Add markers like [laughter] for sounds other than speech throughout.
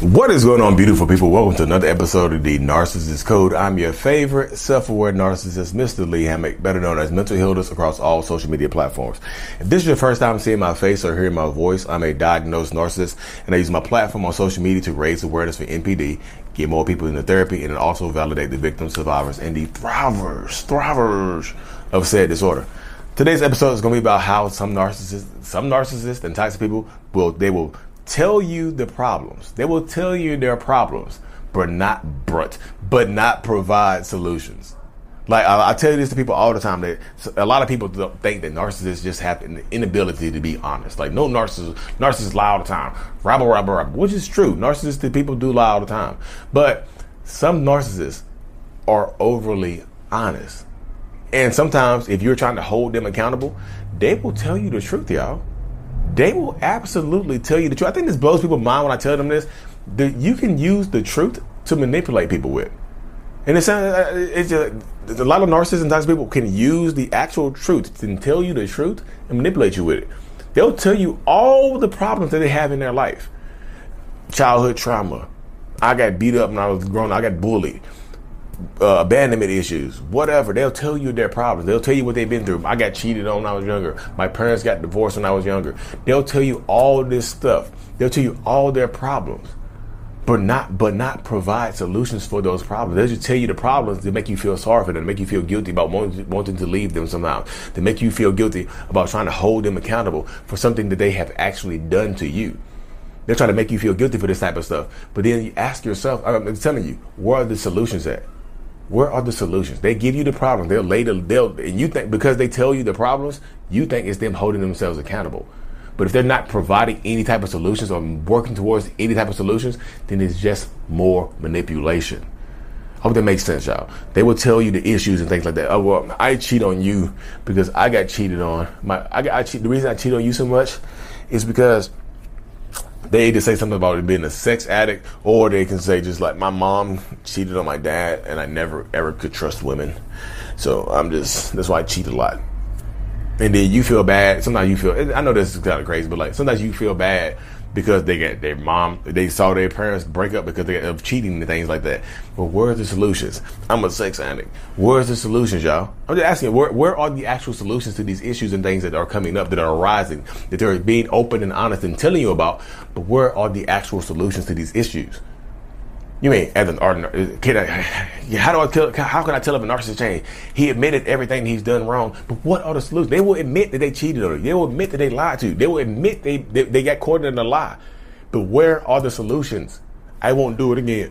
What is going on, beautiful people? Welcome to another episode of the Narcissist Code. I'm your favorite self-aware narcissist, Mr. Lee Hammock, better known as Mental Healness across all social media platforms. If this is your first time seeing my face or hearing my voice, I'm a diagnosed narcissist, and I use my platform on social media to raise awareness for NPD, get more people into therapy, and also validate the victims, survivors, and the thrivers, thrivers of said disorder. Today's episode is going to be about how some narcissists, some narcissists and toxic people will they will tell you the problems. They will tell you their problems, but not but but not provide solutions. Like I, I, tell you this to people all the time that a lot of people think that narcissists just have an inability to be honest. Like no narcissist, narcissists lie all the time, rabble, rabble, rabble, which is true. Narcissistic people do lie all the time, but some narcissists are overly honest. And sometimes, if you're trying to hold them accountable, they will tell you the truth, y'all they will absolutely tell you the truth. I think this blows people's mind when I tell them this. That you can use the truth to manipulate people with. And it's, uh, it's just, a lot of narcissists and toxic people can use the actual truth and tell you the truth and manipulate you with it. They'll tell you all the problems that they have in their life. Childhood trauma. I got beat up when I was growing. I got bullied uh, abandonment issues, whatever. They'll tell you their problems. They'll tell you what they've been through. I got cheated on when I was younger. My parents got divorced when I was younger. They'll tell you all this stuff. They'll tell you all their problems, but not but not provide solutions for those problems. They'll just tell you the problems to make you feel sorry for them, to make you feel guilty about wanting, wanting to leave them somehow, to make you feel guilty about trying to hold them accountable for something that they have actually done to you. They're trying to make you feel guilty for this type of stuff. But then you ask yourself, I'm telling you, where are the solutions at? Where are the solutions? They give you the problem. They'll lay the, they'll and you think because they tell you the problems, you think it's them holding themselves accountable. But if they're not providing any type of solutions or working towards any type of solutions, then it's just more manipulation. I hope that makes sense, y'all. They will tell you the issues and things like that. Oh well, I cheat on you because I got cheated on. My I, got, I cheat. The reason I cheat on you so much is because they either say something about it being a sex addict, or they can say just like my mom cheated on my dad, and I never ever could trust women. So I'm just that's why I cheat a lot. And then you feel bad. Sometimes you feel. I know this is kind of crazy, but like sometimes you feel bad because they get their mom, they saw their parents break up because of cheating and things like that. But where's the solutions? I'm a sex addict. Where's the solutions, y'all? I'm just asking, where, where are the actual solutions to these issues and things that are coming up, that are arising, that they're being open and honest and telling you about? But where are the actual solutions to these issues? You mean as an artist? Can I, how do I tell? How can I tell if a narcissist changed? He admitted everything he's done wrong, but what are the solutions? They will admit that they cheated on you. They will admit that they lied to you. They will admit they they, they got caught in a lie. But where are the solutions? I won't do it again.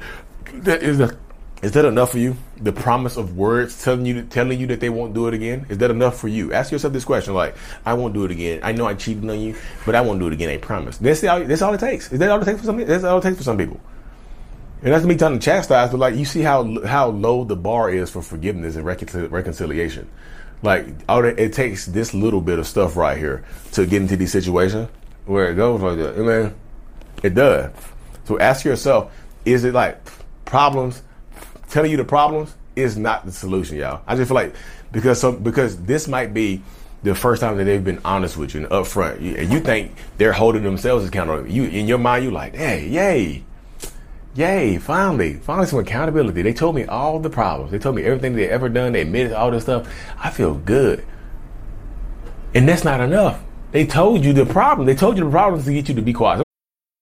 That is a, is that enough for you? The promise of words telling you telling you that they won't do it again is that enough for you? Ask yourself this question: like, I won't do it again. I know I cheated on you, but I won't do it again. I promise. That's all. That's all it takes. Is that all it takes for some? That's all it takes for some people. And that's me trying to chastise, but like you see how how low the bar is for forgiveness and reconciliation. Like all it takes this little bit of stuff right here to get into these situations where it goes like that. I mean, it does. So ask yourself: Is it like problems? Telling you the problems is not the solution, y'all. I just feel like because because this might be the first time that they've been honest with you and upfront, and you think they're holding themselves accountable. You in your mind, you like, hey, yay Yay, finally, finally some accountability. They told me all the problems. They told me everything they ever done. They admitted all this stuff. I feel good. And that's not enough. They told you the problem. They told you the problems to get you to be quiet.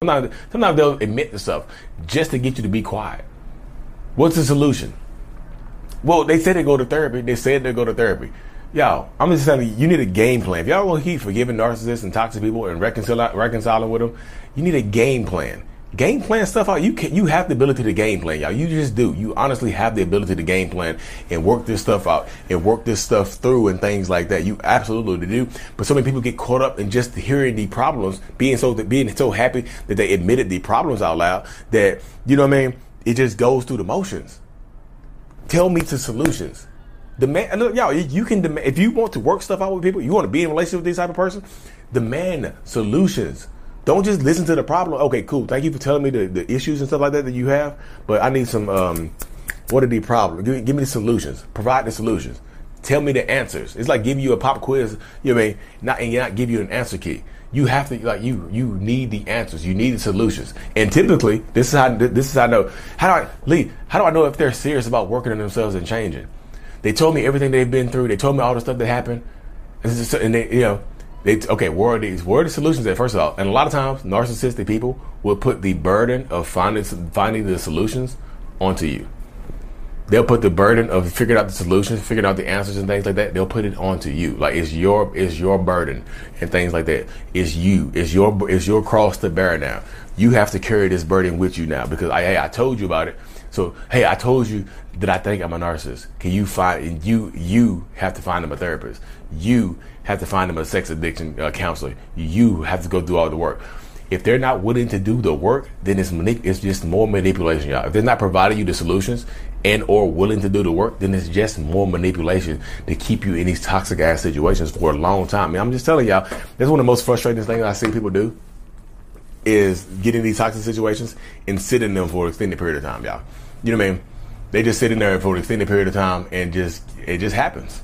Sometimes, sometimes they'll admit to stuff just to get you to be quiet. What's the solution? Well, they said they go to therapy. They said they go to therapy. Y'all, I'm just telling you, you need a game plan. If y'all want to keep forgiving narcissists and toxic people and reconcile, reconciling with them, you need a game plan. Game plan stuff out. You can you have the ability to game plan, y'all. You just do. You honestly have the ability to game plan and work this stuff out and work this stuff through and things like that. You absolutely do. But so many people get caught up in just hearing the problems, being so being so happy that they admitted the problems out loud that you know what I mean. It just goes through the motions. Tell me the solutions. Demand, look, y'all, you can demand, if you want to work stuff out with people, you want to be in a relationship with this type of person, demand solutions. Don't just listen to the problem. Okay, cool. Thank you for telling me the, the issues and stuff like that that you have, but I need some, um, what are the problems? Give, give me the solutions. Provide the solutions. Tell me the answers. It's like giving you a pop quiz, you know what I mean? Not, and not give you an answer key. You have to, like, you, you need the answers. You need the solutions. And typically, this is how, this is how I know. How do I, Lee, how do I know if they're serious about working on themselves and changing? They told me everything they've been through. They told me all the stuff that happened. And they, you know, they okay, where are these? Where are the solutions at? First of all, and a lot of times, narcissistic people will put the burden of finding finding the solutions onto you. They'll put the burden of figuring out the solutions, figuring out the answers and things like that. They'll put it onto you, like it's your it's your burden and things like that. It's you. It's your it's your cross to bear now. You have to carry this burden with you now because I I told you about it. So hey, I told you that I think I'm a narcissist. Can you find and you you have to find them a therapist. You have to find them a sex addiction uh, counselor. You have to go do all the work. If they're not willing to do the work, then it's manip- it's just more manipulation, y'all. If they're not providing you the solutions and or willing to do the work, then it's just more manipulation to keep you in these toxic ass situations for a long time. I mean, I'm just telling y'all, that's one of the most frustrating things I see people do is get in these toxic situations and sit in them for an extended period of time, y'all. You know what I mean? They just sit in there for an extended period of time and just it just happens.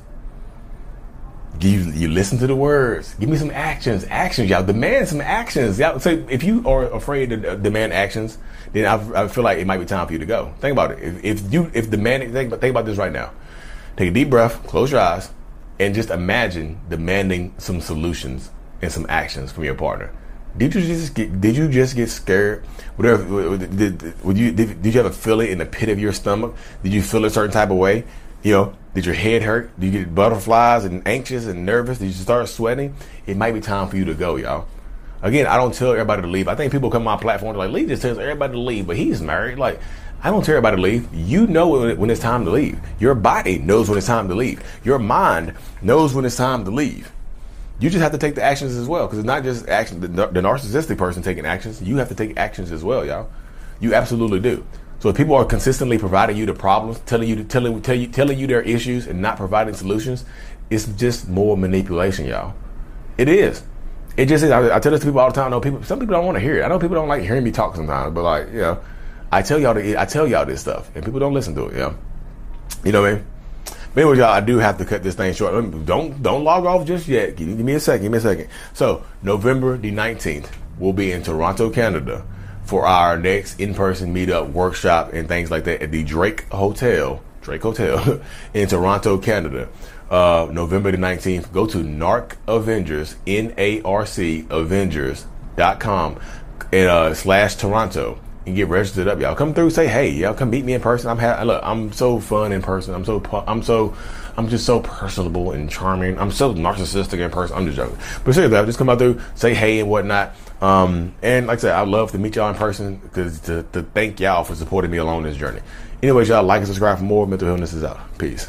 You you listen to the words. Give me some actions. Actions, y'all. Demand some actions. Y'all. So if you are afraid to uh, demand actions, then I, I, feel like it might be time for you to go. Think about it. If, if you if demanding think, think about this right now. Take a deep breath. Close your eyes, and just imagine demanding some solutions and some actions from your partner. Did you just get? Did you just get scared? Whatever. Did, would you? Did, did you ever feel it in the pit of your stomach? Did you feel a certain type of way? You know, did your head hurt? Did you get butterflies and anxious and nervous? Did you start sweating? It might be time for you to go, y'all. Again, I don't tell everybody to leave. I think people come on my platform like, Lee just tells everybody to leave, but he's married. Like, I don't tell everybody to leave. You know when it's time to leave. Your body knows when it's time to leave. Your mind knows when it's time to leave. You just have to take the actions as well, because it's not just action. The, the narcissistic person taking actions. You have to take actions as well, y'all. You absolutely do. So if people are consistently providing you the problems, telling you, telling, tell you, telling you their issues and not providing solutions, it's just more manipulation, y'all. It is. It just is. I, I tell this to people all the time. I know people. Some people don't want to hear it. I know people don't like hearing me talk sometimes, but like you know, I tell y'all. The, I tell y'all this stuff, and people don't listen to it. Know, you know what I mean. But anyway, y'all, I do have to cut this thing short. Don't don't log off just yet. Give, give me a second. Give me a second. So November the nineteenth, we'll be in Toronto, Canada for our next in-person meetup workshop and things like that at the Drake Hotel, Drake Hotel [laughs] in Toronto, Canada. Uh, November the 19th, go to NARC Avengers, N-A-R-C Avengers.com and, uh, slash Toronto and get registered up. Y'all come through, say, hey, y'all come meet me in person. I'm ha- look, I'm so fun in person. I'm so, I'm so, I'm just so personable and charming. I'm so narcissistic in person. I'm just joking. But seriously, I'll just come out through, say hey and whatnot. Um, and like I said, I'd love to meet y'all in person because to, to thank y'all for supporting me along this journey. Anyways, y'all like and subscribe for more. Mental Healness is out. Peace.